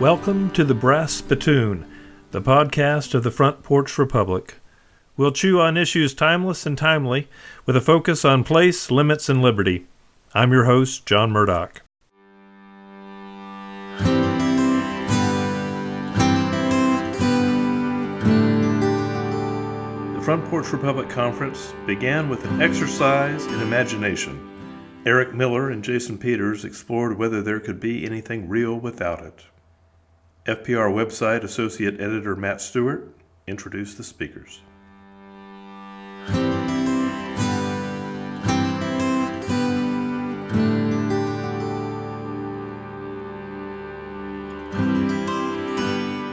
Welcome to the Brass Spittoon, the podcast of the Front Porch Republic. We'll chew on issues timeless and timely with a focus on place, limits, and liberty. I'm your host, John Murdoch. The Front Porch Republic Conference began with an exercise in imagination. Eric Miller and Jason Peters explored whether there could be anything real without it. FPR website associate editor Matt Stewart introduced the speakers.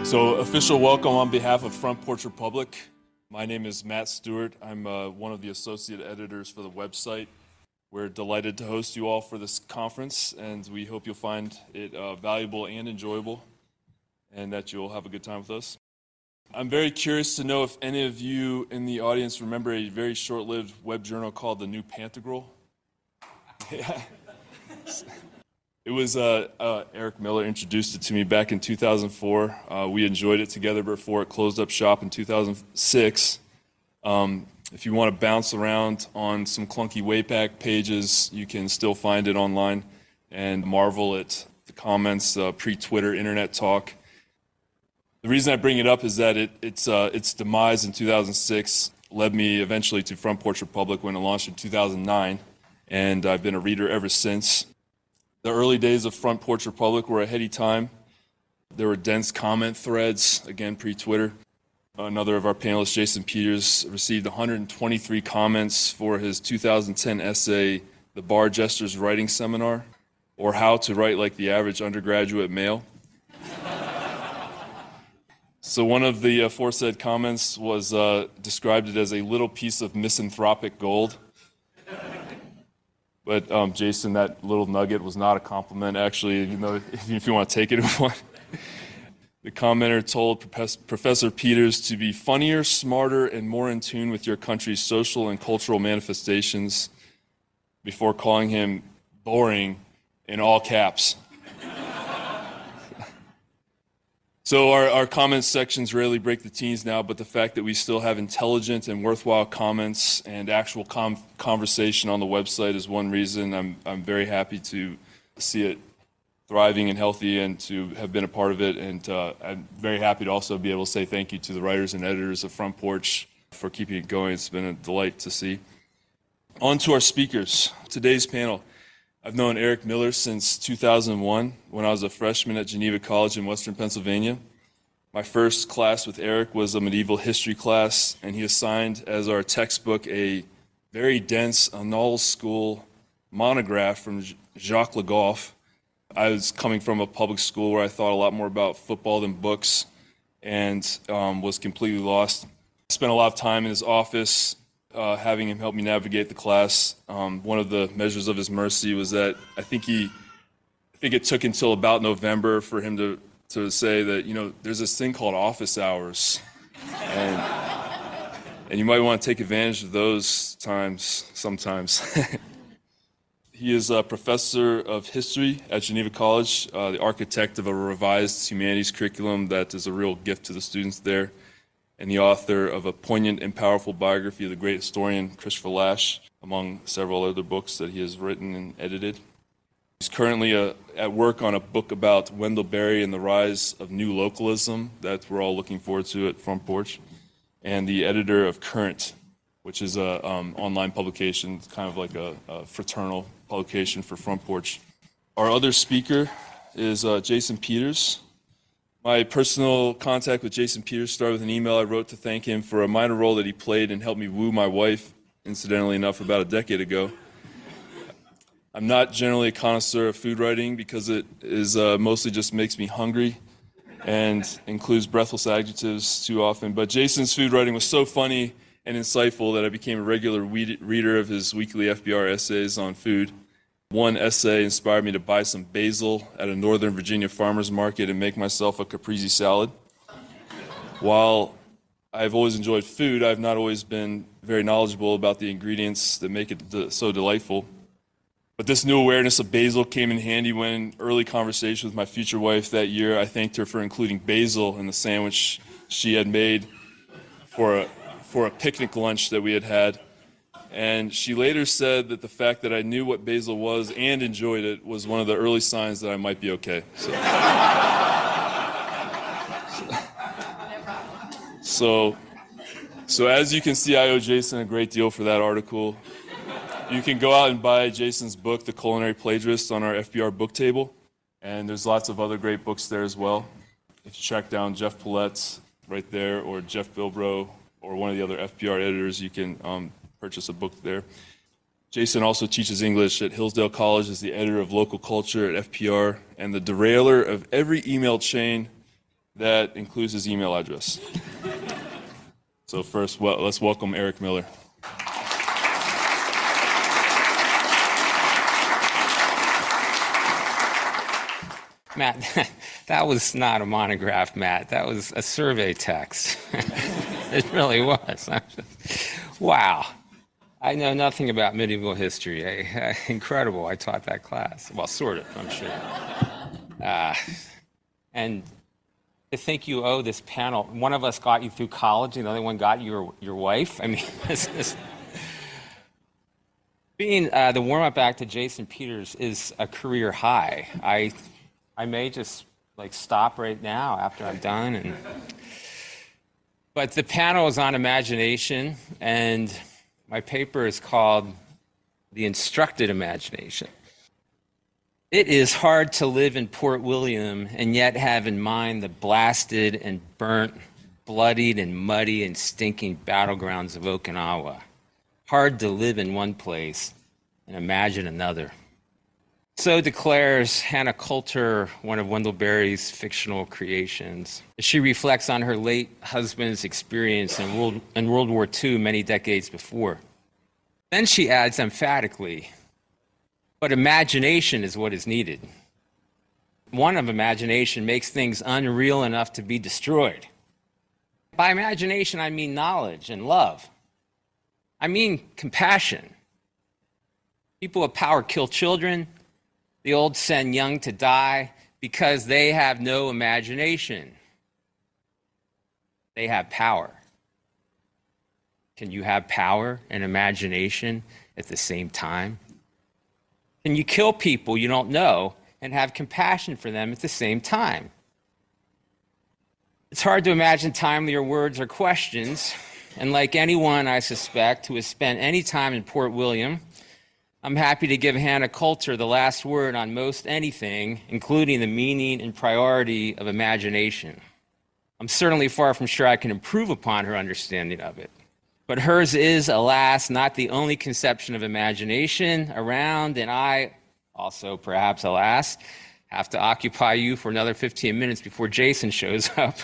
So, official welcome on behalf of Front Porch Republic. My name is Matt Stewart. I'm uh, one of the associate editors for the website. We're delighted to host you all for this conference, and we hope you'll find it uh, valuable and enjoyable, and that you'll have a good time with us. I'm very curious to know if any of you in the audience remember a very short lived web journal called The New Pantagruel. It was uh, uh, Eric Miller introduced it to me back in 2004. Uh, we enjoyed it together before it closed up shop in 2006. Um, if you want to bounce around on some clunky Wayback pages, you can still find it online and marvel at the comments, uh, pre-Twitter, internet talk. The reason I bring it up is that it, its, uh, its demise in 2006 led me eventually to Front Porch Republic when it launched in 2009, and I've been a reader ever since. The early days of Front Porch Republic were a heady time. There were dense comment threads, again, pre Twitter. Another of our panelists, Jason Peters, received 123 comments for his 2010 essay, The Bar Jester's Writing Seminar, or How to Write Like the Average Undergraduate Male. So, one of the aforesaid comments was uh, described it as a little piece of misanthropic gold. But um, Jason, that little nugget was not a compliment, actually, even though if, if you want to take it one. the commenter told Professor Peters to be funnier, smarter, and more in tune with your country's social and cultural manifestations before calling him boring in all caps. So our, our comments sections rarely break the teens now, but the fact that we still have intelligent and worthwhile comments and actual com- conversation on the website is one reason. I'm, I'm very happy to see it thriving and healthy and to have been a part of it. And uh, I'm very happy to also be able to say thank you to the writers and editors of Front Porch for keeping it going. It's been a delight to see. On to our speakers. Today's panel. I've known Eric Miller since 2001 when I was a freshman at Geneva College in Western Pennsylvania. My first class with Eric was a medieval history class, and he assigned as our textbook a very dense Annales school monograph from Jacques Le Goff. I was coming from a public school where I thought a lot more about football than books and um, was completely lost. I spent a lot of time in his office uh, having him help me navigate the class. Um, one of the measures of his mercy was that I think he, I think it took until about November for him to to say that you know there's this thing called office hours, and and you might want to take advantage of those times sometimes. he is a professor of history at Geneva College, uh, the architect of a revised humanities curriculum that is a real gift to the students there and the author of a poignant and powerful biography of the great historian Christopher Lasch, among several other books that he has written and edited. He's currently uh, at work on a book about Wendell Berry and the rise of new localism that we're all looking forward to at Front Porch, and the editor of Current, which is an um, online publication, kind of like a, a, fraternal publication for Front Porch. Our other speaker is uh, Jason Peters. My personal contact with Jason Peters started with an email I wrote to thank him for a minor role that he played and helped me woo my wife, incidentally enough, about a decade ago. I'm not generally a connoisseur of food writing because it is uh, mostly just makes me hungry and includes breathless adjectives too often. But Jason's food writing was so funny and insightful that I became a regular reader of his weekly FPR essays on food. One essay inspired me to buy some basil at a Northern Virginia farmer's market and make myself a caprese salad. While I've always enjoyed food, I've not always been very knowledgeable about the ingredients that make it so delightful. But this new awareness of basil came in handy when in early conversation with my future wife that year, I thanked her for including basil in the sandwich she had made for a, for a picnic lunch that we had had. And she later said that the fact that I knew what basil was and enjoyed it was one of the early signs that I might be okay. So, so, so as you can see, I owe Jason a great deal for that article. You can go out and buy Jason's book, The Culinary Plagiarist, on our FPR book table. And there's lots of other great books there as well. If you track down Jeff Polet's right there, or Jeff Bilbro, or one of the other FPR editors, you can um, purchase a book there. Jason also teaches English at Hillsdale College as the editor of local culture at FPR and the derailer of every email chain that includes his email address. so first, well, let's welcome Eric Miller. Matt, that was not a monograph, Matt. That was a survey text. it really was. wow. I know nothing about medieval history. I, I, incredible. I taught that class. Well, sort of, I'm sure. Uh, and to think you owe this panel, one of us got you through college, and the other one got you your, your wife. I mean, this is. Being uh, the warm up act to Jason Peters is a career high. I I may just like stop right now after I'm done. And, but the panel is on imagination, and my paper is called The Instructed Imagination. It is hard to live in Port William and yet have in mind the blasted and burnt, bloodied and muddy and stinking battlegrounds of Okinawa. Hard to live in one place and imagine another. So declares Hannah Coulter, one of Wendell Berry's fictional creations. She reflects on her late husband's experience in World, in World War II many decades before. Then she adds emphatically, but imagination is what is needed. One of imagination makes things unreal enough to be destroyed. By imagination, I mean knowledge and love. I mean compassion. People with power kill children, the old send young to die because they have no imagination. They have power. Can you have power and imagination at the same time? Can you kill people you don't know and have compassion for them at the same time? It's hard to imagine timelier words or questions. And like anyone, I suspect, who has spent any time in Port William, I'm happy to give Hannah Coulter the last word on most anything, including the meaning and priority of imagination. I'm certainly far from sure I can improve upon her understanding of it. But hers is, alas, not the only conception of imagination around, and I also, perhaps, alas, have to occupy you for another 15 minutes before Jason shows up.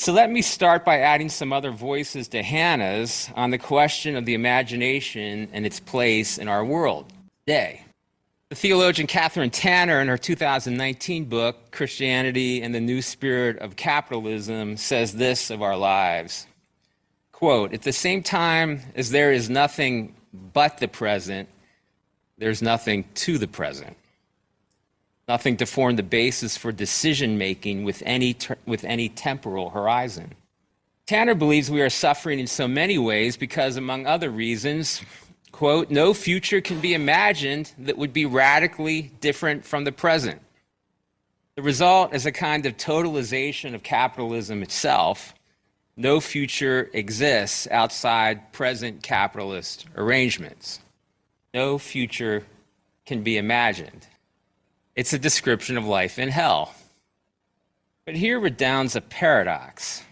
So let me start by adding some other voices to Hannah's on the question of the imagination and its place in our world today. The theologian Kathryn Tanner, in her 2019 book, Christianity and the New Spirit of Capitalism, says this of our lives quote, At the same time as there is nothing but the present, there's nothing to the present nothing to form the basis for decision making with any, ter- with any temporal horizon. Tanner believes we are suffering in so many ways because, among other reasons, quote, no future can be imagined that would be radically different from the present. The result is a kind of totalization of capitalism itself. No future exists outside present capitalist arrangements. No future can be imagined. It's a description of life in hell. But here redounds a paradox.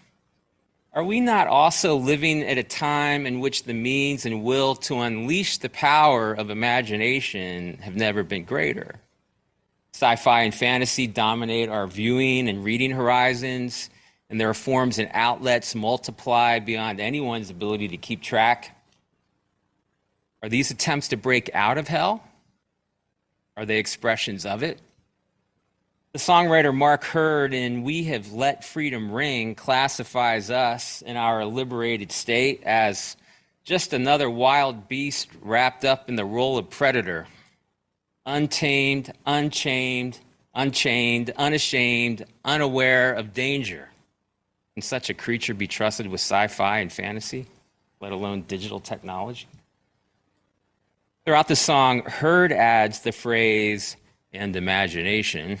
Are we not also living at a time in which the means and will to unleash the power of imagination have never been greater? Sci fi and fantasy dominate our viewing and reading horizons, and their forms and outlets multiply beyond anyone's ability to keep track. Are these attempts to break out of hell? Are they expressions of it? The songwriter Mark Heard in We Have Let Freedom Ring classifies us in our liberated state as just another wild beast wrapped up in the role of predator. Untamed, unchained, unchained, unashamed, unaware of danger. Can such a creature be trusted with sci fi and fantasy, let alone digital technology? Throughout the song, Heard adds the phrase and imagination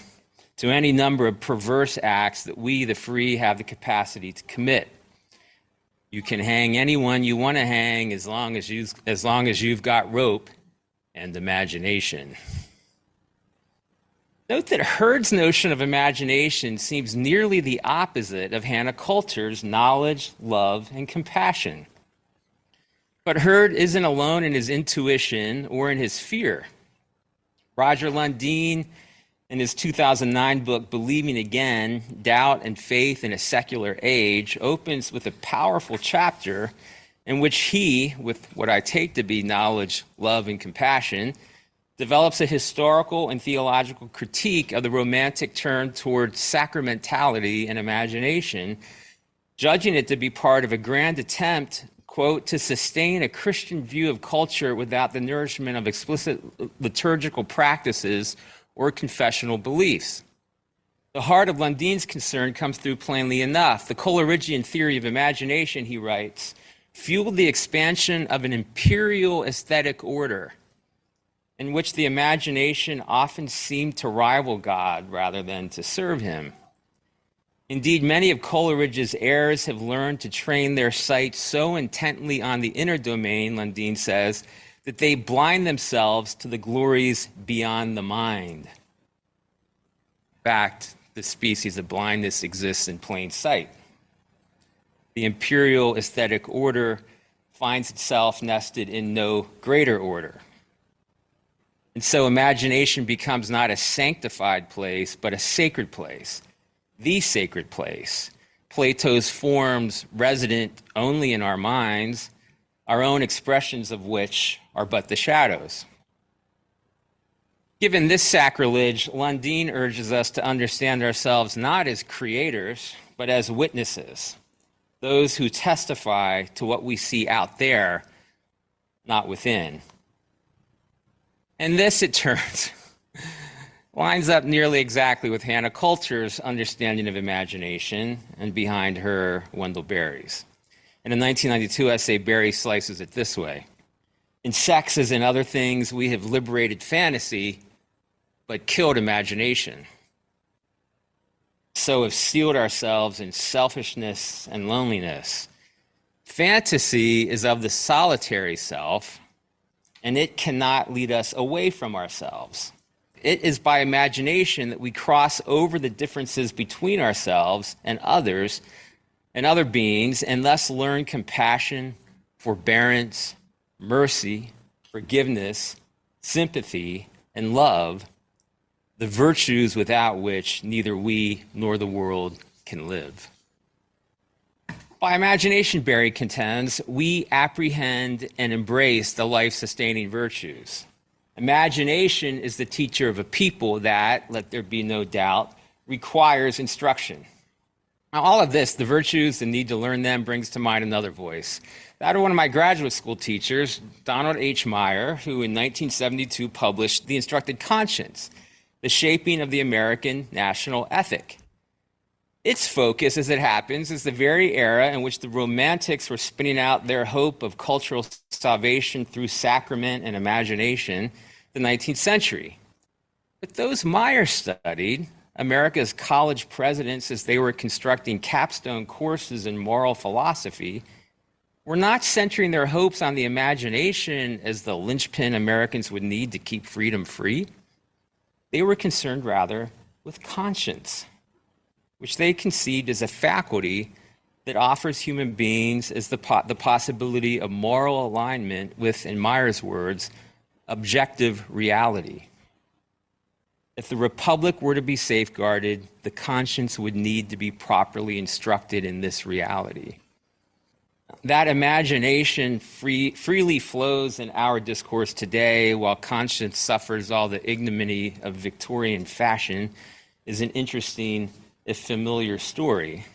to any number of perverse acts that we, the free, have the capacity to commit. You can hang anyone you want to hang as long as, you, as long as you've got rope and imagination. Note that Heard's notion of imagination seems nearly the opposite of Hannah Coulter's knowledge, love, and compassion. But Heard isn't alone in his intuition or in his fear. Roger Lundin, in his 2009 book, Believing Again Doubt and Faith in a Secular Age, opens with a powerful chapter in which he, with what I take to be knowledge, love, and compassion, develops a historical and theological critique of the romantic turn toward sacramentality and imagination, judging it to be part of a grand attempt, quote, to sustain a Christian view of culture without the nourishment of explicit liturgical practices or confessional beliefs. The heart of Lundin's concern comes through plainly enough. The Coleridgean theory of imagination, he writes, fueled the expansion of an imperial aesthetic order in which the imagination often seemed to rival God rather than to serve him. Indeed, many of Coleridge's heirs have learned to train their sight so intently on the inner domain, Lundin says, that they blind themselves to the glories beyond the mind. In fact, the species of blindness exists in plain sight. The imperial aesthetic order finds itself nested in no greater order. And so imagination becomes not a sanctified place, but a sacred place, the sacred place. Plato's forms resident only in our minds, our own expressions of which are but the shadows. Given this sacrilege, Lundin urges us to understand ourselves not as creators, but as witnesses, those who testify to what we see out there, not within. And this, it turns, lines up nearly exactly with Hannah Coulter's understanding of imagination and behind her, Wendell Berry's. In a 1992 essay, Berry slices it this way in sex, as in other things, we have liberated fantasy, but killed imagination. So have sealed ourselves in selfishness and loneliness. Fantasy is of the solitary self, and it cannot lead us away from ourselves. It is by imagination that we cross over the differences between ourselves and others and other beings, and thus learn compassion, forbearance, mercy, forgiveness, sympathy, and love, the virtues without which neither we nor the world can live. By imagination, Berry contends, we apprehend and embrace the life sustaining virtues. Imagination is the teacher of a people that, let there be no doubt, requires instruction. Now, all of this, the virtues, the need to learn them, brings to mind another voice that of one of my graduate school teachers, Donald H. Meyer, who in 1972 published The Instructed Conscience, The Shaping of the American National Ethic. Its focus, as it happens, is the very era in which the Romantics were spinning out their hope of cultural salvation through sacrament and imagination, the 19th century. But those Meyer studied, America's college presidents, as they were constructing capstone courses in moral philosophy, were not centering their hopes on the imagination as the linchpin Americans would need to keep freedom free. They were concerned rather with conscience, which they conceived as a faculty that offers human beings as the, po- the possibility of moral alignment with, in Meyer's words, objective reality. If the republic were to be safeguarded, the conscience would need to be properly instructed in this reality that imagination free, freely flows in our discourse today while conscience suffers all the ignominy of Victorian fashion is an interesting, if familiar, story.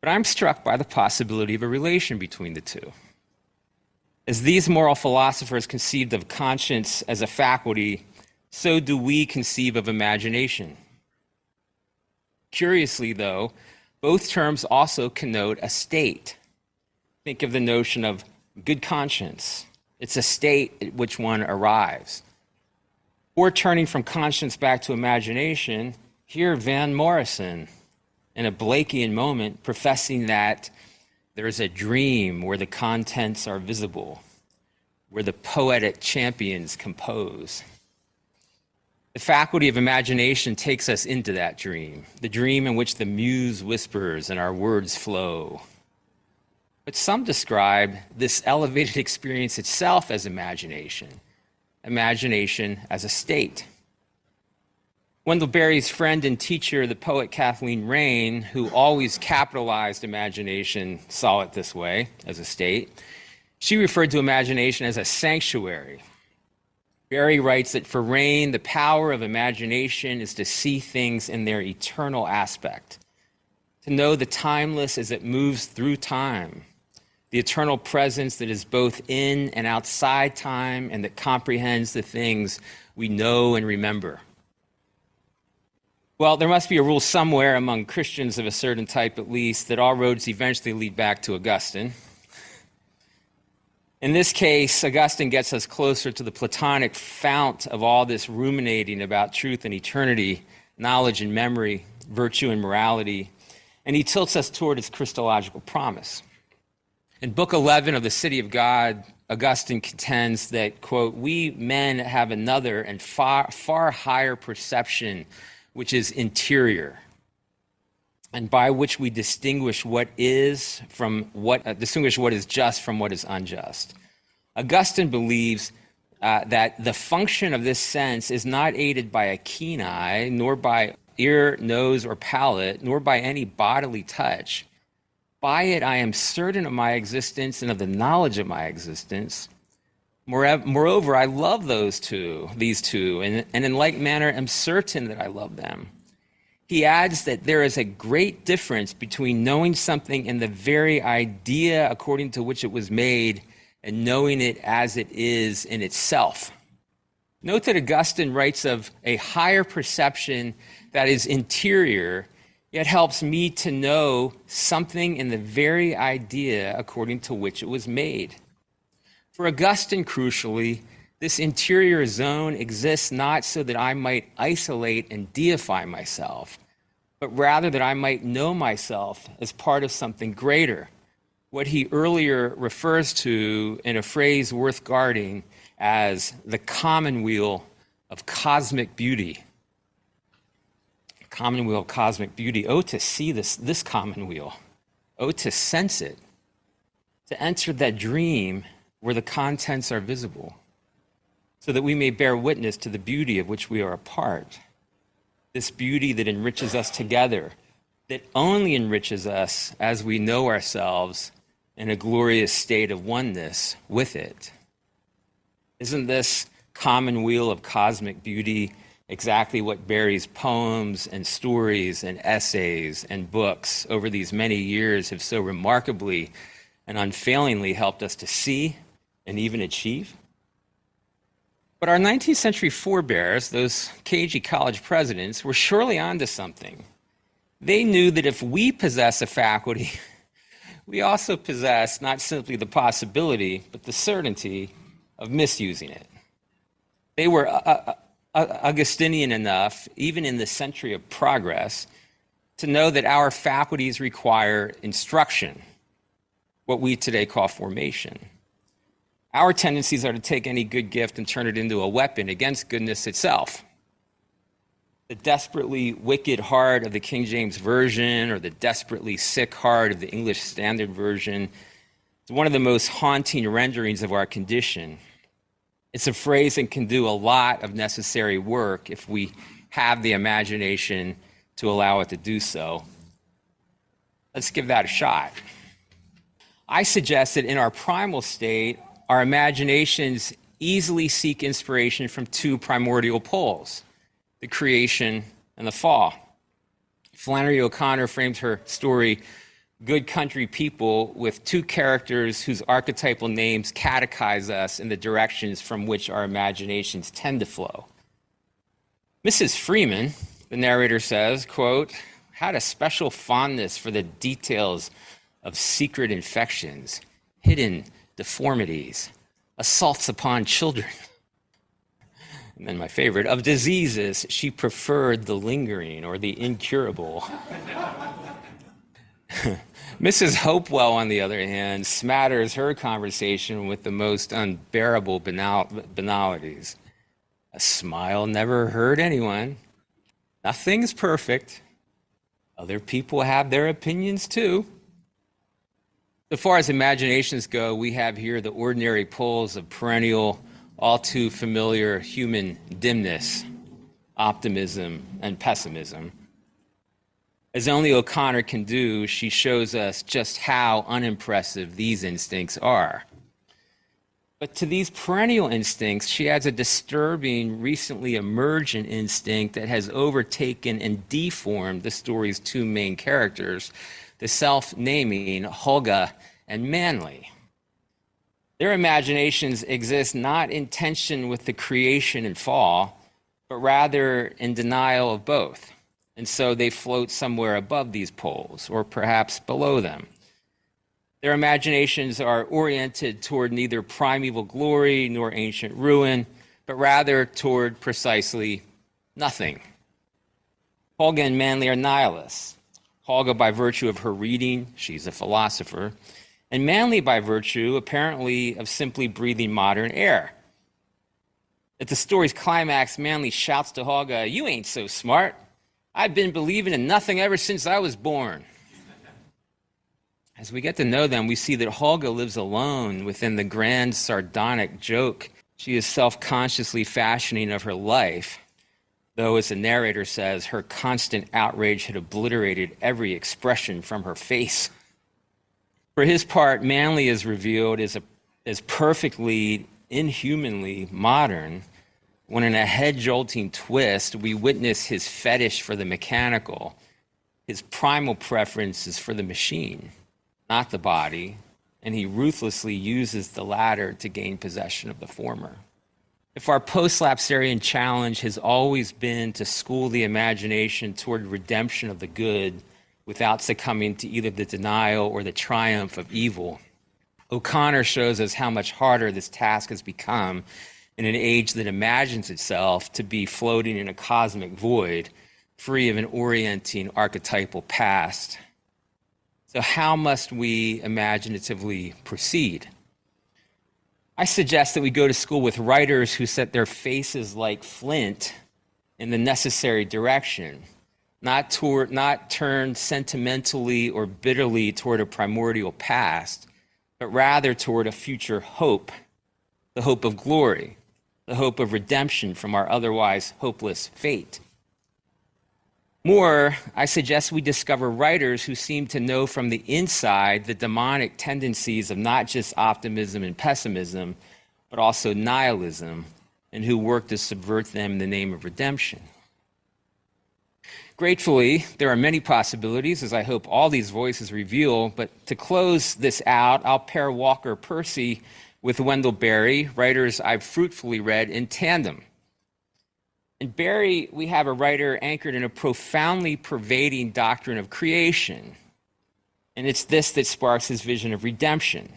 But I'm struck by the possibility of a relation between the two. As these moral philosophers conceived of conscience as a faculty, so do we conceive of imagination. Curiously, though, both terms also connote a state. Think of the notion of good conscience. It's a state at which one arrives. Or turning from conscience back to imagination, hear Van Morrison in a Blakean moment professing that there is a dream where the contents are visible, where the poetic champions compose. The faculty of imagination takes us into that dream, the dream in which the muse whispers and our words flow. But some describe this elevated experience itself as imagination, imagination as a state. Wendell Berry's friend and teacher, the poet Kathleen Raine, who always capitalized imagination, saw it this way as a state. She referred to imagination as a sanctuary, Berry writes that for Raine, the power of imagination is to see things in their eternal aspect, to know the timeless as it moves through time, the eternal presence that is both in and outside time and that comprehends the things we know and remember. Well, there must be a rule somewhere among Christians of a certain type, at least, that all roads eventually lead back to Augustine. In this case, Augustine gets us closer to the Platonic fount of all this ruminating about truth and eternity, knowledge and memory, virtue and morality, and he tilts us toward his Christological promise. In Book 11 of the City of God, Augustine contends that, quote, we men have another and far, far higher perception, which is interior, and by which we distinguish what is from what uh, distinguish what is just from what is unjust. Augustine believes uh, that the function of this sense is not aided by a keen eye, nor by ear, nose, or palate, nor by any bodily touch. By it, I am certain of my existence and of the knowledge of my existence. Moreover, I love those two, these two, and, and in like manner am certain that I love them. He adds that there is a great difference between knowing something in the very idea according to which it was made and knowing it as it is in itself. Note that Augustine writes of a higher perception that is interior, yet helps me to know something in the very idea according to which it was made. For Augustine, crucially, this interior zone exists not so that I might isolate and deify myself, but rather that I might know myself as part of something greater. What he earlier refers to in a phrase worth guarding as the commonweal of cosmic beauty. Commonweal of cosmic beauty. Oh, to see this, this commonweal. Oh, to sense it. To enter that dream where the contents are visible, so that we may bear witness to the beauty of which we are a part this beauty that enriches us together, that only enriches us as we know ourselves in a glorious state of oneness with it. Isn't this commonweal of cosmic beauty exactly what Berry's poems and stories and essays and books over these many years have so remarkably and unfailingly helped us to see and even achieve? But our 19th century forebears, those cagey college presidents, were surely onto something. They knew that if we possess a faculty, we also possess not simply the possibility, but the certainty of misusing it. They were uh, uh, uh, Augustinian enough, even in the century of progress, to know that our faculties require instruction, what we today call formation. Our tendencies are to take any good gift and turn it into a weapon against goodness itself. The desperately wicked heart of the King James Version or the desperately sick heart of the English Standard Version is one of the most haunting renderings of our condition. It's a phrase that can do a lot of necessary work if we have the imagination to allow it to do so. Let's give that a shot. I suggest that in our primal state, our imaginations easily seek inspiration from two primordial poles the creation and the fall. Flannery O'Connor frames her story good country people with two characters whose archetypal names catechize us in the directions from which our imaginations tend to flow. Mrs. Freeman, the narrator says, quote, had a special fondness for the details of secret infections, hidden deformities, assaults upon children. And then my favorite, of diseases, she preferred the lingering or the incurable. Mrs. Hopewell, on the other hand, smatters her conversation with the most unbearable banal- banalities. A smile never hurt anyone. Nothing's perfect. Other people have their opinions too. So far as imaginations go, we have here the ordinary poles of perennial, all too familiar human dimness, optimism, and pessimism. As only O'Connor can do, she shows us just how unimpressive these instincts are. But to these perennial instincts, she adds a disturbing, recently emergent instinct that has overtaken and deformed the story's two main characters, the self naming Hulga and Manley. Their imaginations exist not in tension with the creation and fall, but rather in denial of both. And so they float somewhere above these poles, or perhaps below them. Their imaginations are oriented toward neither primeval glory nor ancient ruin, but rather toward precisely nothing. Hulga and Manley are nihilists. Hulga, by virtue of her reading, she's a philosopher, and Manley, by virtue, apparently, of simply breathing modern air. At the story's climax, Manley shouts to Hulga, You ain't so smart. I've been believing in nothing ever since I was born. As we get to know them, we see that Hulga lives alone within the grand sardonic joke she is self consciously fashioning of her life, though, as the narrator says, her constant outrage had obliterated every expression from her face. For his part, Manley is revealed as, a, as perfectly, inhumanly modern when, in a head jolting twist, we witness his fetish for the mechanical. His primal preference is for the machine, not the body, and he ruthlessly uses the latter to gain possession of the former. If our post lapsarian challenge has always been to school the imagination toward redemption of the good without succumbing to either the denial or the triumph of evil, O'Connor shows us how much harder this task has become in an age that imagines itself to be floating in a cosmic void, free of an orienting archetypal past. So, how must we imaginatively proceed? I suggest that we go to school with writers who set their faces like flint in the necessary direction, not, toward, not turned sentimentally or bitterly toward a primordial past, but rather toward a future hope, the hope of glory the hope of redemption from our otherwise hopeless fate. More, I suggest we discover writers who seem to know from the inside the demonic tendencies of not just optimism and pessimism, but also nihilism, and who work to subvert them in the name of redemption. Gratefully, there are many possibilities, as I hope all these voices reveal, but to close this out, I'll pair Walker Percy with Wendell Berry, writers I've fruitfully read in tandem. In Berry, we have a writer anchored in a profoundly pervading doctrine of creation. And it's this that sparks his vision of redemption.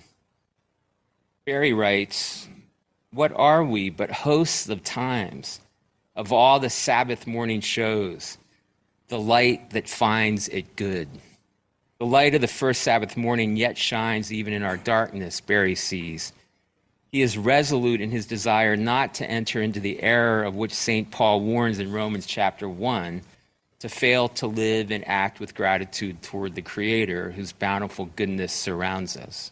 Berry writes, What are we but hosts of times, of all the Sabbath morning shows, the light that finds it good? The light of the first Sabbath morning yet shines even in our darkness, Berry sees. He is resolute in his desire not to enter into the error of which St. Paul warns in Romans chapter 1 to fail to live and act with gratitude toward the Creator whose bountiful goodness surrounds us.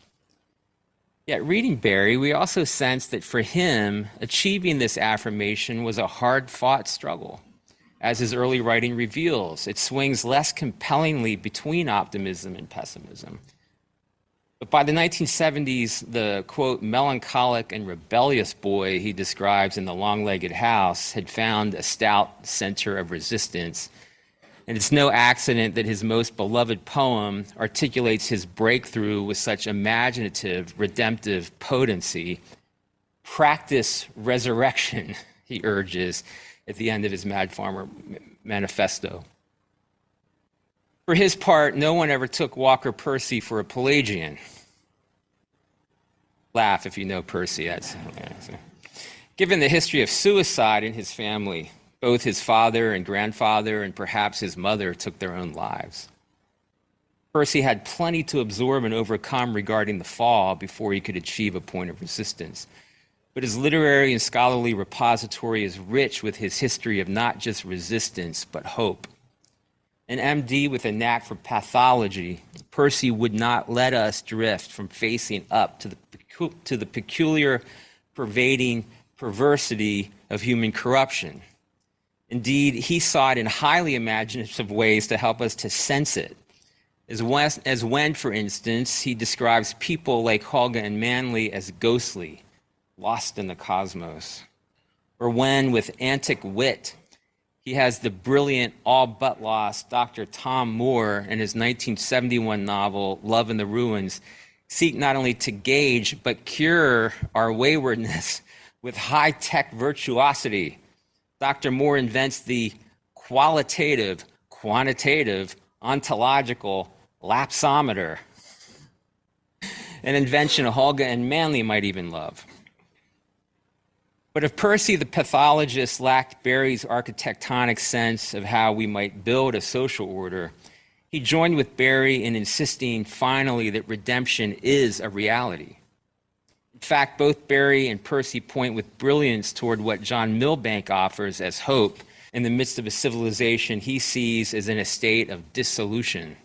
Yet, reading Berry, we also sense that for him, achieving this affirmation was a hard fought struggle. As his early writing reveals, it swings less compellingly between optimism and pessimism. But by the 1970s, the quote, melancholic and rebellious boy he describes in The Long Legged House had found a stout center of resistance And it's no accident that his most beloved poem articulates his breakthrough with such imaginative, redemptive potency. Practice resurrection, he urges at the end of his Mad Farmer manifesto. For his part, no one ever took Walker Percy for a Pelagian. Laugh if you know Percy. That's, Given the history of suicide in his family, both his father and grandfather, and perhaps his mother, took their own lives. Percy had plenty to absorb and overcome regarding the fall before he could achieve a point of resistance. But his literary and scholarly repository is rich with his history of not just resistance, but hope an MD with a knack for pathology, Percy would not let us drift from facing up to the, to the peculiar, pervading perversity of human corruption. Indeed, he sought in highly imaginative ways to help us to sense it. As when, as when, for instance, he describes people like Hulga and Manley as ghostly, lost in the cosmos. Or when, with antic wit, he has the brilliant, all but lost Dr. Tom More in his 1971 novel, Love in the Ruins, seek not only to gauge but cure our waywardness with high tech virtuosity. Dr. More invents the qualitative, quantitative, ontological lapsometer, an invention Hulga and Manley might even love. But if Percy the pathologist lacked Berry's architectonic sense of how we might build a social order, he joined with Berry in insisting finally that redemption is a reality. In fact, both Berry and Percy point with brilliance toward what John Milbank offers as hope in the midst of a civilization he sees as in a state of dissolution.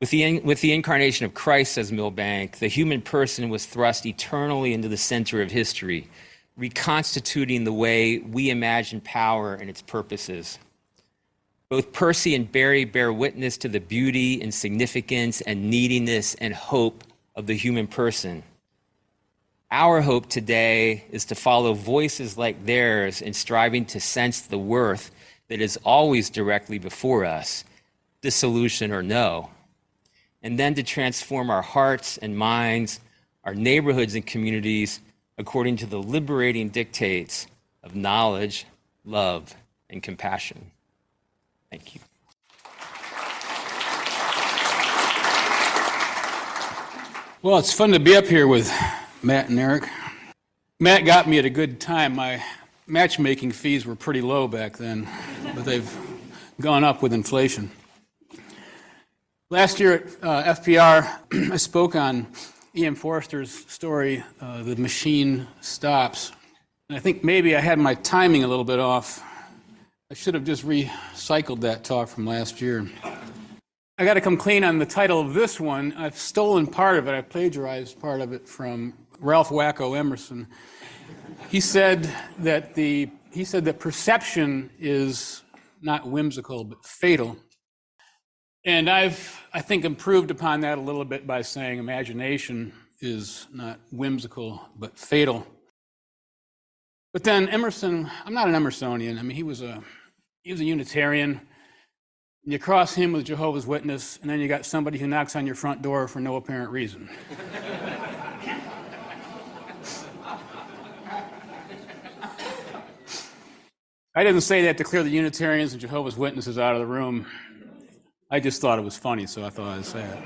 With the, with the incarnation of Christ, says Milbank, the human person was thrust eternally into the center of history reconstituting the way we imagine power and its purposes. Both Percy and Berry bear witness to the beauty and significance and neediness and hope of the human person. Our hope today is to follow voices like theirs in striving to sense the worth that is always directly before us, dissolution or no, and then to transform our hearts and minds, our neighborhoods and communities according to the liberating dictates of knowledge, love, and compassion. Thank you. Well, it's fun to be up here with Matt and Eric. Matt got me at a good time. My matchmaking fees were pretty low back then, but they've gone up with inflation. Last year at uh, FPR, I spoke on E.M. Forster's story, uh, The Machine Stops. And I think maybe I had my timing a little bit off. I should have just recycled that talk from last year. I got to come clean on the title of this one. I've stolen part of it, I plagiarized part of it from Ralph Wacko Emerson. He said that the he said that perception is not whimsical but fatal. And I've, I think, improved upon that a little bit by saying imagination is not whimsical, but fatal. But then Emerson, I'm not an Emersonian. I mean, he was a, he was a Unitarian. You cross him with Jehovah's Witness, and then you got somebody who knocks on your front door for no apparent reason. I didn't say that to clear the Unitarians and Jehovah's Witnesses out of the room. I just thought it was funny, so I thought I'd say it.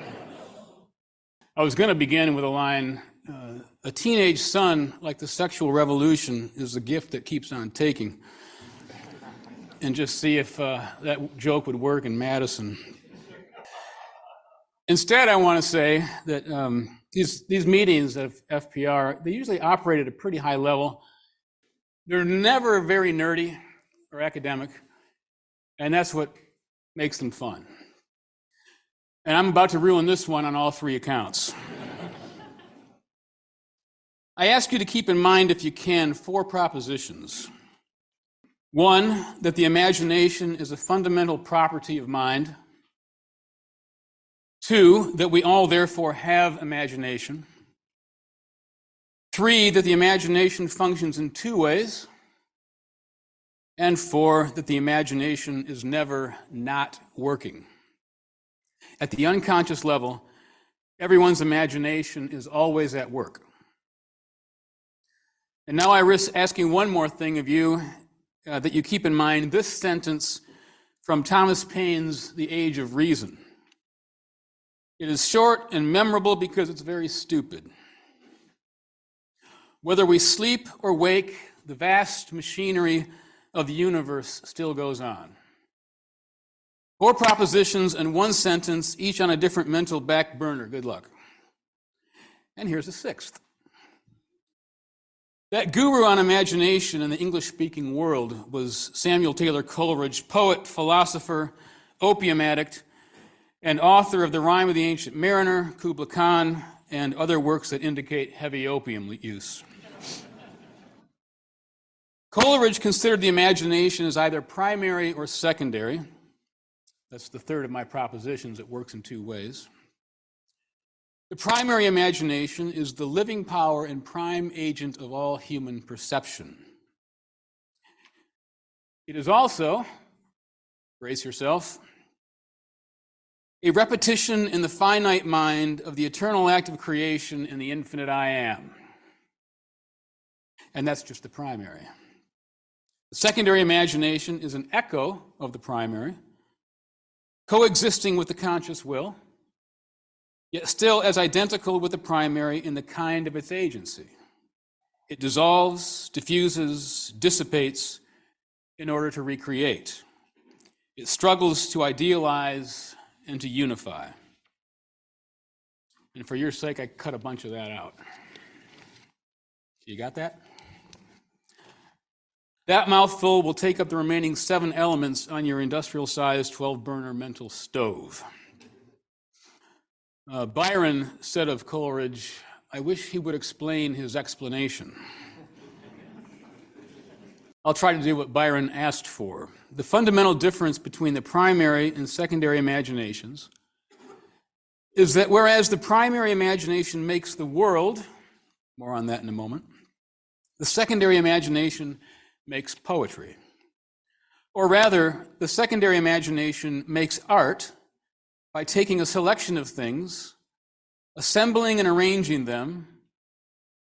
I was going to begin with a line uh, A teenage son, like the sexual revolution, is a gift that keeps on taking. And just see if uh, that joke would work in Madison. Instead, I want to say that um, these, these meetings of FPR, they usually operate at a pretty high level. They're never very nerdy or academic, and that's what makes them fun. And I'm about to ruin this one on all three accounts. I ask you to keep in mind, if you can, four propositions. One, that the imagination is a fundamental property of mind. Two, that we all therefore have imagination. Three, that the imagination functions in two ways. and four, that the imagination is never not working. At the unconscious level, everyone's imagination is always at work. And now I risk asking one more thing of you uh, that you keep in mind this sentence from Thomas Paine's The Age of Reason. It is short and memorable because it's very stupid. Whether we sleep or wake, the vast machinery of the universe still goes on. Four propositions and one sentence, each on a different mental back burner. Good luck. And here's the sixth. That guru on imagination in the English speaking world was Samuel Taylor Coleridge, poet, philosopher, opium addict, and author of The Rime of the Ancient Mariner, Kubla Khan, and other works that indicate heavy opium use. Coleridge considered the imagination as either primary or secondary. That's the third of my propositions. It works in two ways. The primary imagination is the living power and prime agent of all human perception. It is also, brace yourself, a repetition in the finite mind of the eternal act of creation in the infinite I am. And that's just the primary. The secondary imagination is an echo of the primary, coexisting with the conscious will, yet still as identical with the primary in the kind of its agency. It dissolves, diffuses, dissipates in order to recreate. It struggles to idealize and to unify. And for your sake, I cut a bunch of that out. You got that? That mouthful will take up the remaining seven elements on your industrial sized 12 burner mental stove. Uh, Byron said of Coleridge, I wish he would explain his explanation. I'll try to do what Byron asked for. The fundamental difference between the primary and secondary imaginations is that whereas the primary imagination makes the world, more on that in a moment, the secondary imagination makes poetry. Or rather, the secondary imagination makes art by taking a selection of things, assembling and arranging them,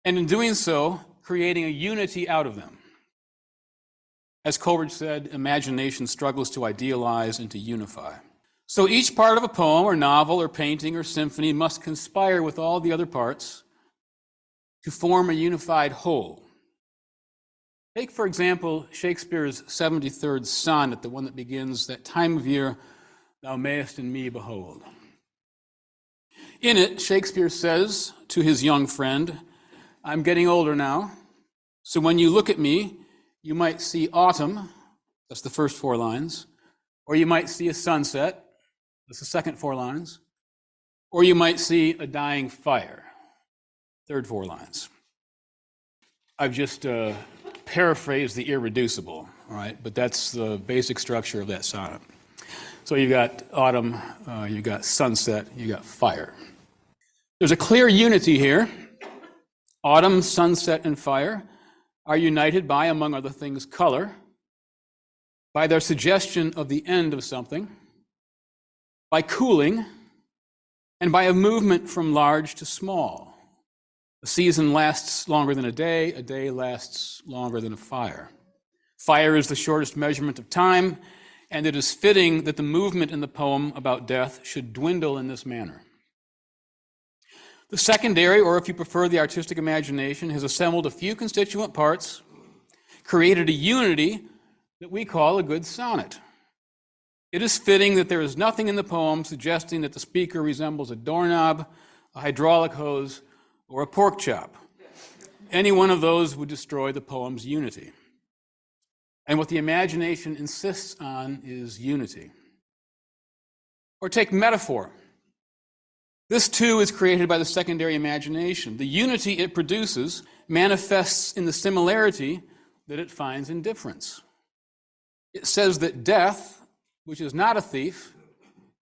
and in doing so, creating a unity out of them. As Coleridge said, imagination struggles to idealize and to unify. So each part of a poem or novel or painting or symphony must conspire with all the other parts to form a unified whole. Take, for example, Shakespeare's 73rd sonnet, the one that begins, That time of year thou mayest in me behold. In it, Shakespeare says to his young friend, I'm getting older now, so when you look at me, you might see autumn, that's the first four lines, or you might see a sunset, that's the second four lines, or you might see a dying fire, third four lines. I've just uh, paraphrase the irreducible, all right? But that's the basic structure of that sonnet. So you've got autumn, uh, you've got sunset, you've got fire. There's a clear unity here. Autumn, sunset, and fire are united by, among other things, color, by their suggestion of the end of something, by cooling, and by a movement from large to small. A season lasts longer than a day, a day lasts longer than a fire. Fire is the shortest measurement of time, and it is fitting that the movement in the poem about death should dwindle in this manner. The secondary, or if you prefer the artistic imagination, has assembled a few constituent parts, created a unity that we call a good sonnet. It is fitting that there is nothing in the poem suggesting that the speaker resembles a doorknob, a hydraulic hose, or a pork chop. Any one of those would destroy the poem's unity. And what the imagination insists on is unity. Or take metaphor. This too is created by the secondary imagination. The unity it produces manifests in the similarity that it finds in difference. It says that death, which is not a thief,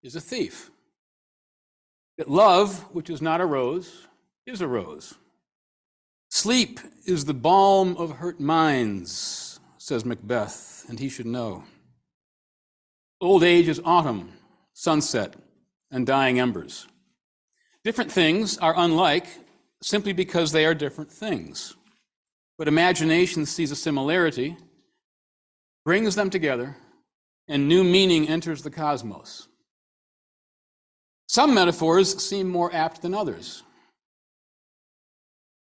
is a thief. That love, which is not a rose, is a rose. Sleep is the balm of hurt minds, says Macbeth, and he should know. Old age is autumn, sunset, and dying embers. Different things are unlike simply because they are different things. But imagination sees a similarity, brings them together, and new meaning enters the cosmos. Some metaphors seem more apt than others.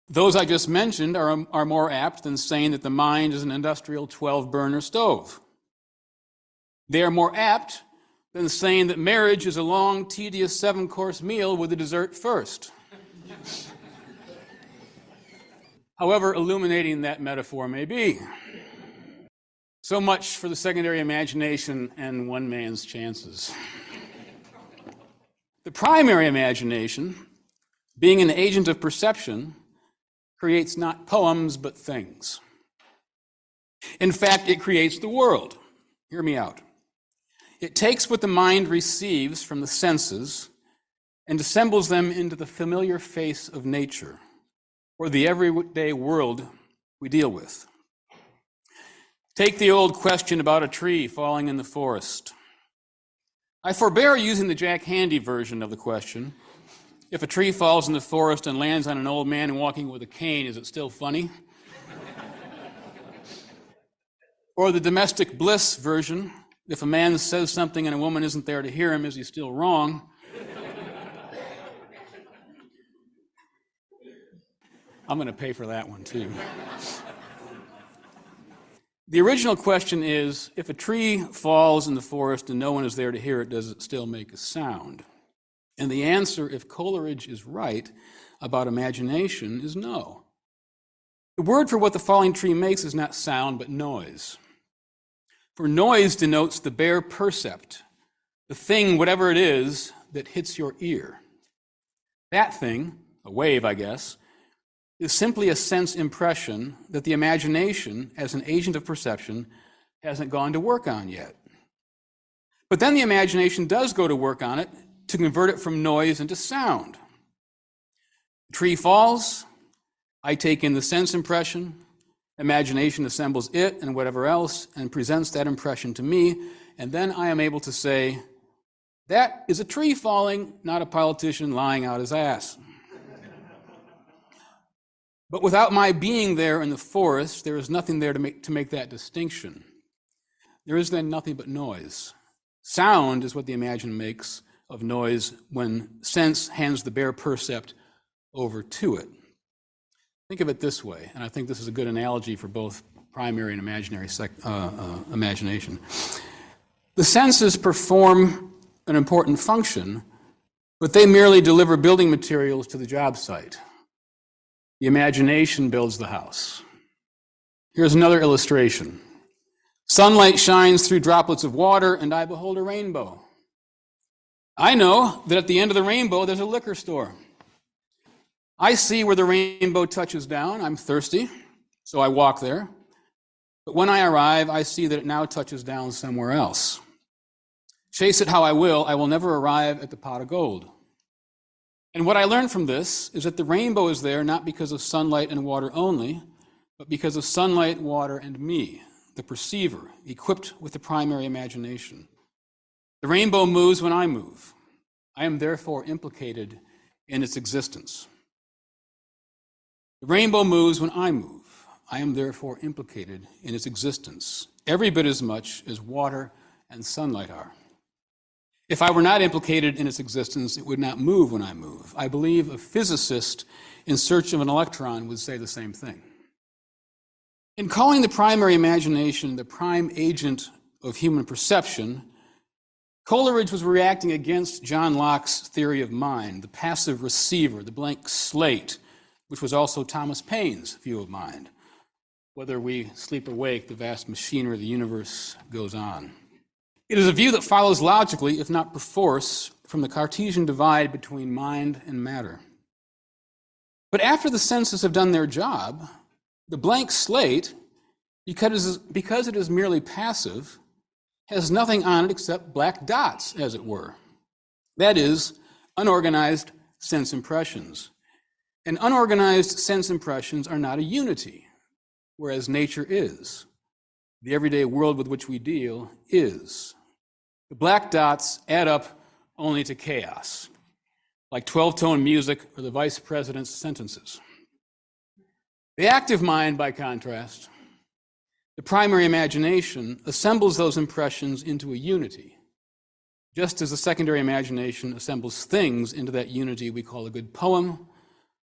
Those I just mentioned are, are more apt than saying that the mind is an industrial 12 burner stove. They are more apt than saying that marriage is a long, tedious seven course meal with a dessert first. However illuminating that metaphor may be. So much for the secondary imagination and one man's chances. The primary imagination, being an agent of perception, creates not poems but things. In fact, it creates the world. Hear me out. It takes what the mind receives from the senses and assembles them into the familiar face of nature, or the everyday world we deal with. Take the old question about a tree falling in the forest. I forbear using the Jack Handey version of the question. If a tree falls in the forest and lands on an old man walking with a cane, is it still funny? or the domestic bliss version. If a man says something and a woman isn't there to hear him, is he still wrong? I'm going to pay for that one too. the original question is if a tree falls in the forest and no one is there to hear it, does it still make a sound? And the answer, if Coleridge is right about imagination, is no. The word for what the falling tree makes is not sound, but noise. For noise denotes the bare percept, the thing, whatever it is, that hits your ear. That thing, a wave, I guess, is simply a sense impression that the imagination, as an agent of perception, hasn't gone to work on yet. But then the imagination does go to work on it to convert it from noise into sound. Tree falls, I take in the sense impression, Imagination assembles it and whatever else and presents that impression to me, and then I am able to say, that is a tree falling, not a politician lying out his ass. but without my being there in the forest, there is nothing there to make, to make that distinction. There is then nothing but noise. Sound is what the imagination makes of noise when sense hands the bare percept over to it. Think of it this way, and I think this is a good analogy for both primary and imaginary sec- uh, uh, imagination. The senses perform an important function, but they merely deliver building materials to the job site. The imagination builds the house. Here's another illustration. Sunlight shines through droplets of water, and I behold a rainbow. I know that at the end of the rainbow, there's a liquor store. I see where the rainbow touches down. I'm thirsty, so I walk there. But when I arrive, I see that it now touches down somewhere else. Chase it how I will, I will never arrive at the pot of gold. And what I learned from this is that the rainbow is there not because of sunlight and water only, but because of sunlight, water, and me, the perceiver, equipped with the primary imagination. The rainbow moves when I move. I am therefore implicated in its existence. The rainbow moves when I move. I am therefore implicated in its existence, every bit as much as water and sunlight are. If I were not implicated in its existence, it would not move when I move. I believe a physicist in search of an electron would say the same thing. In calling the primary imagination the prime agent of human perception, Coleridge was reacting against John Locke's theory of mind, the passive receiver, the blank slate, which was also Thomas Paine's view of mind. Whether we sleep or wake, the vast machinery of the universe goes on. It is a view that follows logically, if not perforce, from the Cartesian divide between mind and matter. But after the senses have done their job, the blank slate, because because it is merely passive, has nothing on it except black dots, as it were. That is, unorganized sense impressions. And unorganized sense impressions are not a unity, whereas nature is. the everyday world with which we deal is. The black dots add up only to chaos, like 12 tone music or the vice president's sentences. The active mind, by contrast, the primary imagination, assembles those impressions into a unity, just as the secondary imagination assembles things into that unity we call a good poem,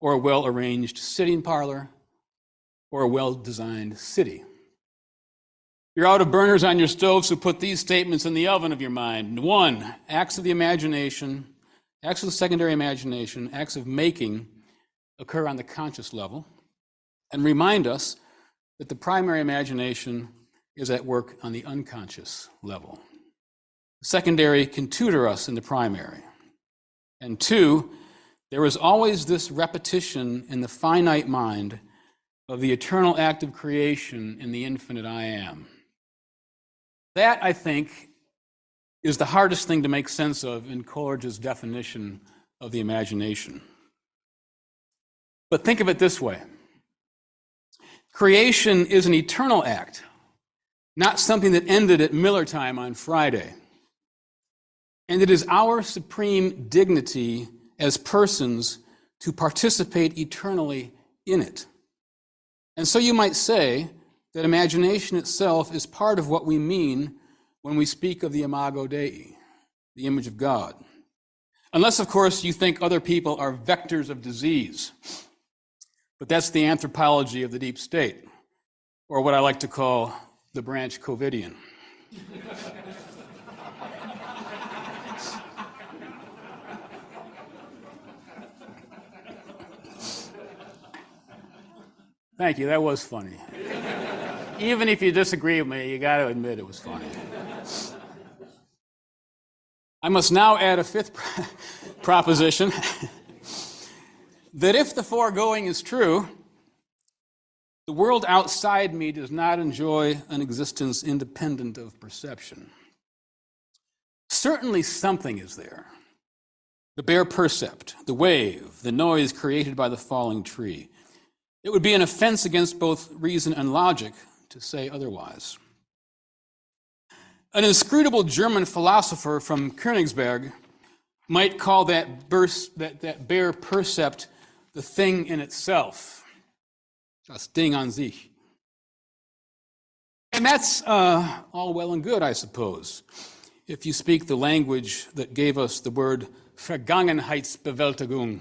or a well arranged sitting parlor, or a well designed city. You're out of burners on your stove, so put these statements in the oven of your mind. One, acts of the imagination, acts of the secondary imagination, acts of making occur on the conscious level, and remind us that the primary imagination is at work on the unconscious level. The secondary can tutor us in the primary. And two, there is always this repetition in the finite mind of the eternal act of creation in the infinite I am. That, I think, is the hardest thing to make sense of in Coleridge's definition of the imagination. But think of it this way creation is an eternal act, not something that ended at Miller time on Friday. And it is our supreme dignity as persons to participate eternally in it. And so you might say that imagination itself is part of what we mean when we speak of the imago Dei, the image of God. Unless, of course, you think other people are vectors of disease. But that's the anthropology of the deep state, or what I like to call the branch Covidian. Thank you, that was funny even if you disagree with me, you got to admit it was funny. I must now add a fifth proposition that if the foregoing is true, the world outside me does not enjoy an existence independent of perception. Certainly something is there. The bare percept, the wave, the noise created by the falling tree. It would be an offense against both reason and logic to say otherwise. An inscrutable German philosopher from Königsberg might call that, burst, that, that bare percept the thing in itself, das Ding an sich. And that's uh, all well and good, I suppose, if you speak the language that gave us the word Vergangenheitsbewältigung.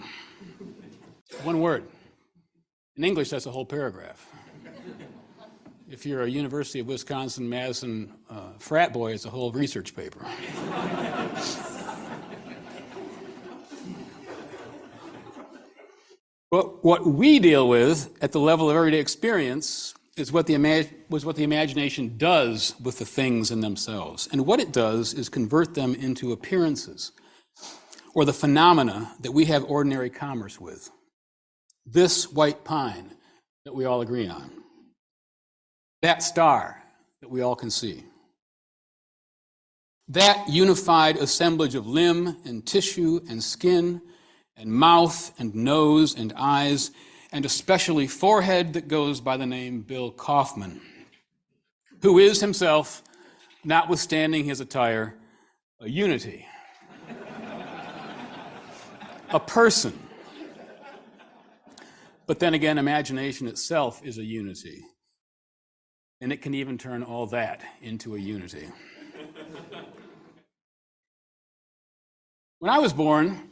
One word. In English, that's a whole paragraph if you're a University of Wisconsin Madison uh, frat boy, it's a whole research paper. but what we deal with at the level of everyday experience is what the, was what the imagination does with the things in themselves. And what it does is convert them into appearances or the phenomena that we have ordinary commerce with. This white pine that we all agree on that star that we all can see. That unified assemblage of limb and tissue and skin and mouth and nose and eyes, and especially forehead that goes by the name Bill Kauffman, who is himself, notwithstanding his attire, a unity, a person. But then again, imagination itself is a unity. And it can even turn all that into a unity. when I was born,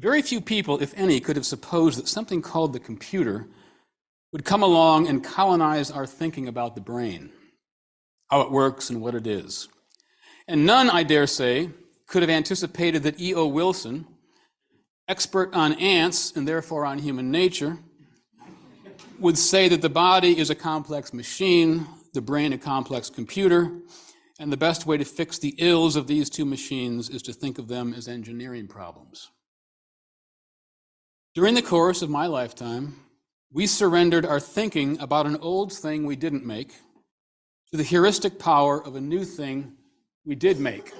very few people, if any, could have supposed that something called the computer would come along and colonize our thinking about the brain, how it works, and what it is. And none, I dare say, could have anticipated that E.O. Wilson, expert on ants and therefore on human nature, would say that the body is a complex machine, the brain a complex computer, and the best way to fix the ills of these two machines is to think of them as engineering problems. During the course of my lifetime, we surrendered our thinking about an old thing we didn't make to the heuristic power of a new thing we did make.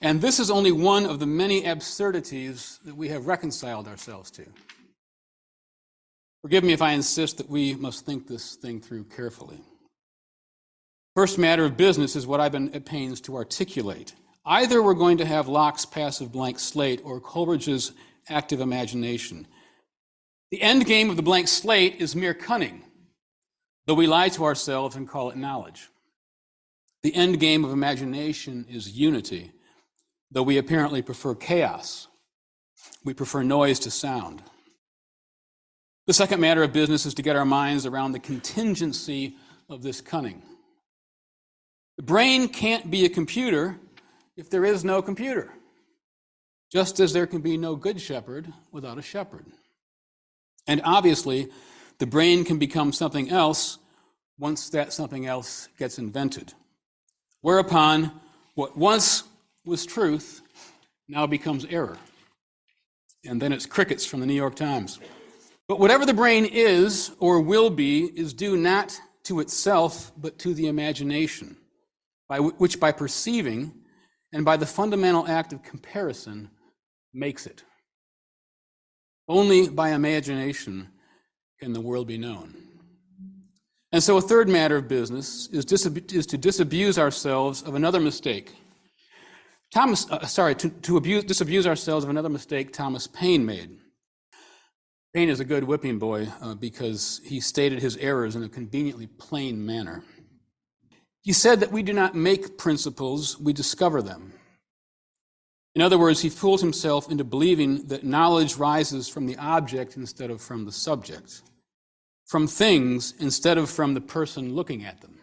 And this is only one of the many absurdities that we have reconciled ourselves to. Forgive me if I insist that we must think this thing through carefully. First matter of business is what I've been at pains to articulate. Either we're going to have Locke's passive blank slate or Coleridge's active imagination. The end game of the blank slate is mere cunning, though we lie to ourselves and call it knowledge. The end game of imagination is unity, though we apparently prefer chaos. We prefer noise to sound. The second matter of business is to get our minds around the contingency of this cunning. The brain can't be a computer if there is no computer, just as there can be no good shepherd without a shepherd. And obviously, the brain can become something else once that something else gets invented. Whereupon, what once was truth now becomes error. And then it's crickets from the New York Times. But whatever the brain is or will be is due not to itself, but to the imagination, by which by perceiving and by the fundamental act of comparison makes it. Only by imagination can the world be known. And so, a third matter of business is, is to disabuse ourselves of another mistake. Thomas, uh, sorry, to, to abuse, disabuse ourselves of another mistake Thomas Paine made. Paine is a good whipping boy uh, because he stated his errors in a conveniently plain manner. He said that we do not make principles, we discover them. In other words, he fooled himself into believing that knowledge rises from the object instead of from the subject, from things instead of from the person looking at them.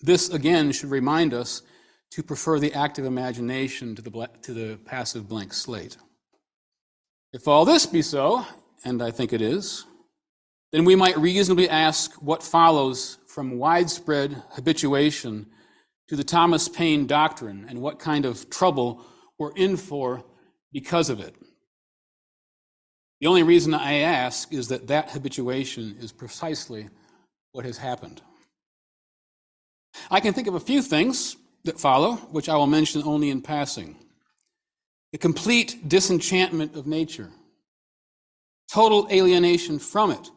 This, again, should remind us to prefer the active imagination to the, to the passive blank slate. If all this be so, and I think it is, then we might reasonably ask what follows from widespread habituation to the Thomas Paine doctrine and what kind of trouble we're in for because of it. The only reason I ask is that that habituation is precisely what has happened. I can think of a few things that follow, which I will mention only in passing. The complete disenchantment of nature, total alienation from it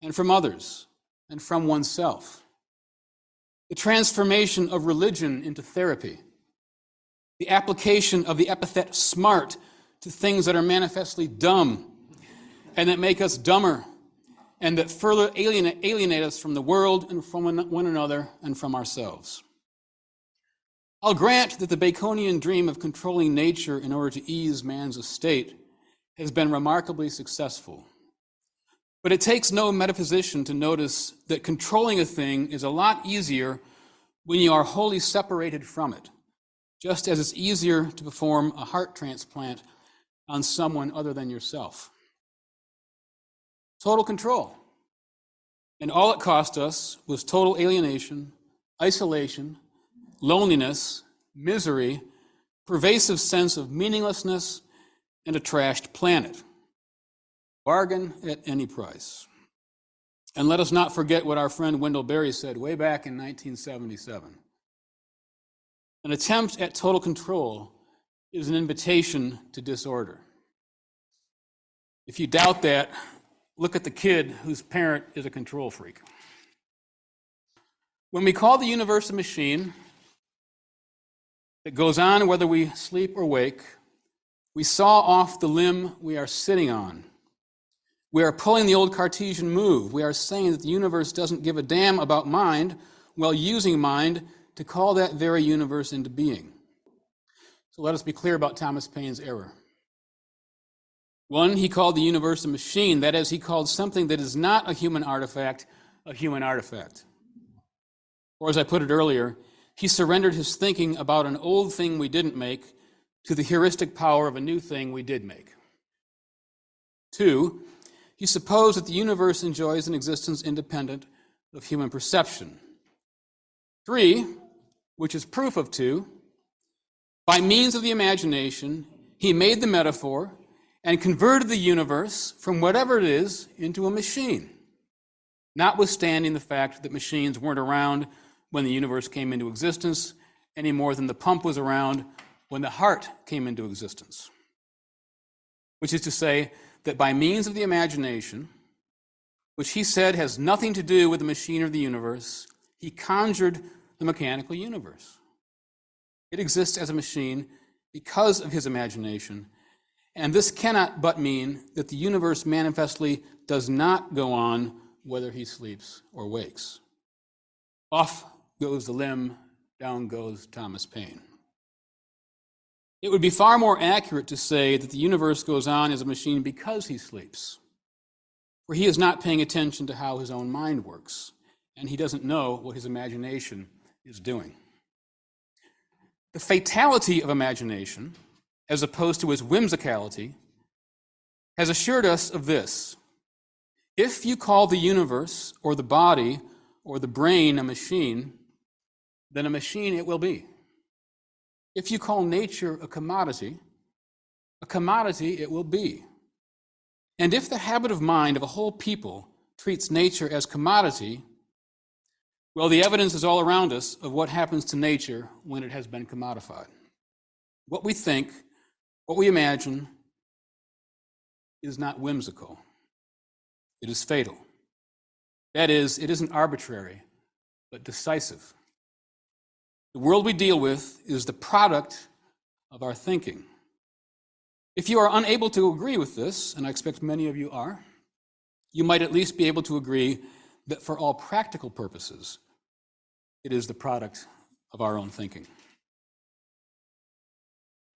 and from others and from oneself, the transformation of religion into therapy the application of the epithet smart to things that are manifestly dumb and that make us dumber and that further alienate, alienate us from the world and from one another and from ourselves. I'll grant that the Baconian dream of controlling nature in order to ease man's estate has been remarkably successful. But it takes no metaphysician to notice that controlling a thing is a lot easier when you are wholly separated from it just as it's easier to perform a heart transplant on someone other than yourself. Total control. And all it cost us was total alienation, isolation, loneliness, misery, pervasive sense of meaninglessness, and a trashed planet. Bargain at any price. And let us not forget what our friend Wendell Berry said way back in 1977. An attempt at total control is an invitation to disorder. If you doubt that, look at the kid whose parent is a control freak. When we call the universe a machine that goes on whether we sleep or wake, we saw off the limb we are sitting on. We are pulling the old Cartesian move. We are saying that the universe doesn't give a damn about mind while using mind to call that very universe into being. So let us be clear about Thomas Paine's error. One, he called the universe a machine. That is, he called something that is not a human artifact a human artifact. Or, as I put it earlier, he surrendered his thinking about an old thing we didn't make to the heuristic power of a new thing we did make. Two, he supposed that the universe enjoys an existence independent of human perception. Three, which is proof of two, by means of the imagination, he made the metaphor and converted the universe from whatever it is into a machine, notwithstanding the fact that machines weren't around when the universe came into existence any more than the pump was around when the heart came into existence. Which is to say that by means of the imagination, which he said has nothing to do with the machine or the universe, he conjured the mechanical universe. It exists as a machine because of his imagination, and this cannot but mean that the universe manifestly does not go on whether he sleeps or wakes. Off goes the limb, down goes Thomas Paine. It would be far more accurate to say that the universe goes on as a machine because he sleeps, for he is not paying attention to how his own mind works, and he doesn't know what his imagination is doing. The fatality of imagination, as opposed to its whimsicality, has assured us of this. If you call the universe or the body or the brain a machine, then a machine it will be. If you call nature a commodity, a commodity it will be. And if the habit of mind of a whole people treats nature as commodity, well, the evidence is all around us of what happens to nature when it has been commodified. What we think, what we imagine, is not whimsical, it is fatal. That is, it isn't arbitrary, but decisive. The world we deal with is the product of our thinking. If you are unable to agree with this, and I expect many of you are, you might at least be able to agree that for all practical purposes, it is the product of our own thinking.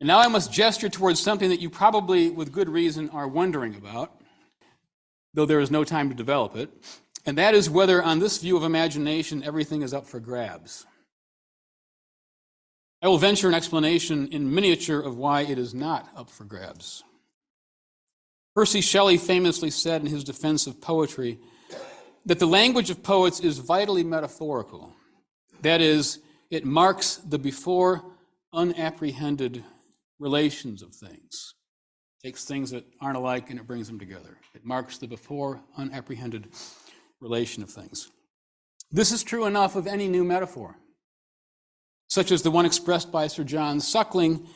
And now I must gesture towards something that you probably, with good reason, are wondering about, though there is no time to develop it, and that is whether, on this view of imagination, everything is up for grabs. I will venture an explanation in miniature of why it is not up for grabs. Percy Shelley famously said in his defense of poetry that the language of poets is vitally metaphorical. That is, it marks the before unapprehended relations of things. It takes things that aren't alike and it brings them together. It marks the before unapprehended relation of things. This is true enough of any new metaphor such as the one expressed by Sir John Suckling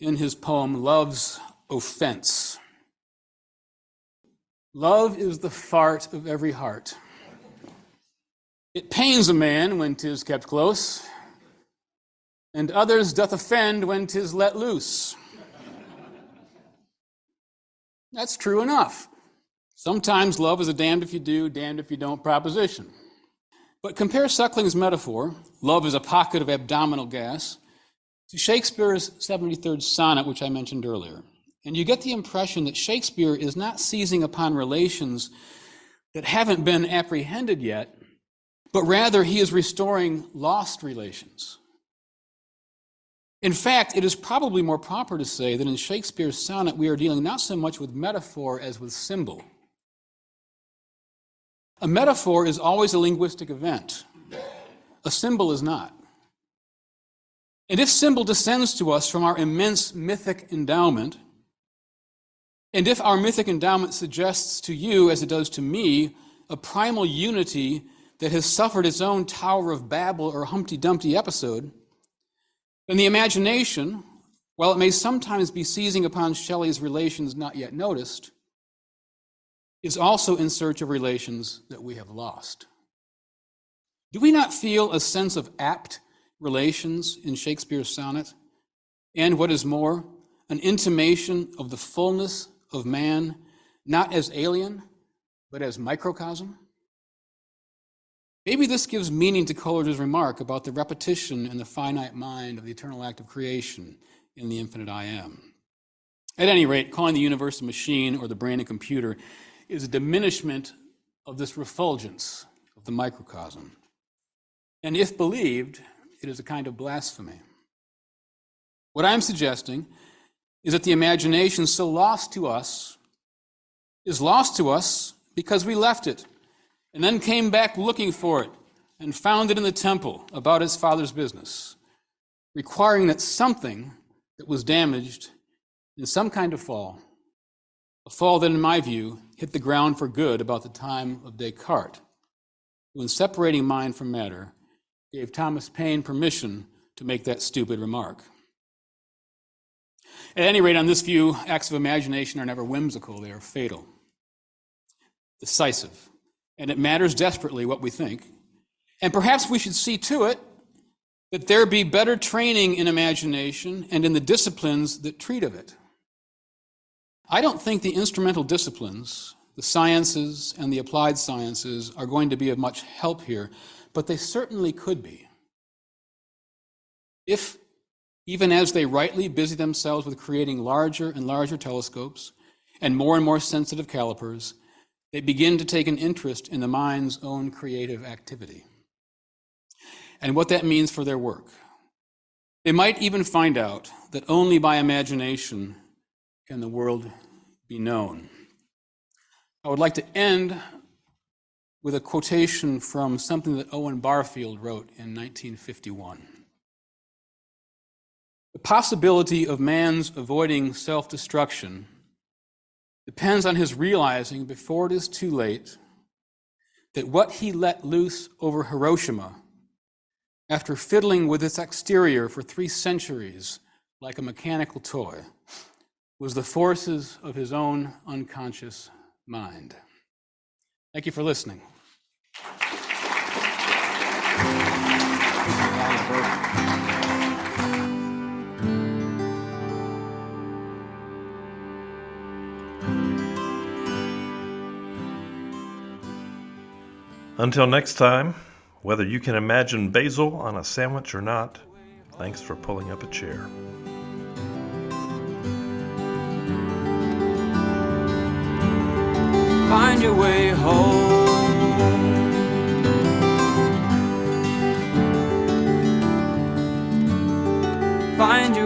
in his poem Love's Offense. Love is the fart of every heart. It pains a man when 'tis kept close, and others doth offend when 'tis let loose. That's true enough. Sometimes love is a damned if you do, damned if you don't proposition. But compare Suckling's metaphor, love is a pocket of abdominal gas, to Shakespeare's 73rd sonnet, which I mentioned earlier. And you get the impression that Shakespeare is not seizing upon relations that haven't been apprehended yet, but rather he is restoring lost relations. In fact, it is probably more proper to say that in Shakespeare's sonnet we are dealing not so much with metaphor as with symbol. A metaphor is always a linguistic event, a symbol is not. And if symbol descends to us from our immense mythic endowment, and if our mythic endowment suggests to you, as it does to me, a primal unity that has suffered its own Tower of Babel or Humpty Dumpty episode, then the imagination, while it may sometimes be seizing upon Shelley's relations not yet noticed, is also in search of relations that we have lost. Do we not feel a sense of apt relations in Shakespeare's sonnet? And what is more, an intimation of the fullness of man, not as alien, but as microcosm? Maybe this gives meaning to Coleridge's remark about the repetition in the finite mind of the eternal act of creation in the infinite I am. At any rate, calling the universe a machine or the brain a computer is a diminishment of this refulgence of the microcosm. And if believed, it is a kind of blasphemy. What I'm suggesting is that the imagination so lost to us is lost to us because we left it and then came back looking for it and found it in the temple about his father's business, requiring that something that was damaged in some kind of fall a fall that, in my view, hit the ground for good about the time of Descartes, who, in separating mind from matter, gave Thomas Paine permission to make that stupid remark. At any rate, on this view, acts of imagination are never whimsical, they are fatal, decisive. And it matters desperately what we think. And perhaps we should see to it that there be better training in imagination and in the disciplines that treat of it. I don't think the instrumental disciplines, the sciences and the applied sciences, are going to be of much help here, but they certainly could be. If, even as they rightly busy themselves with creating larger and larger telescopes and more and more sensitive calipers, they begin to take an interest in the mind's own creative activity and what that means for their work. They might even find out that only by imagination can the world be known. I would like to end with a quotation from something that Owen Barfield wrote in 1951. The possibility of man's avoiding self destruction depends on his realizing before it is too late that what he let loose over Hiroshima, after fiddling with its exterior for three centuries like a mechanical toy, was the forces of his own unconscious mind. Thank you for listening. Until next time, whether you can imagine basil on a sandwich or not, thanks for pulling up a chair. Find your way home. Find your.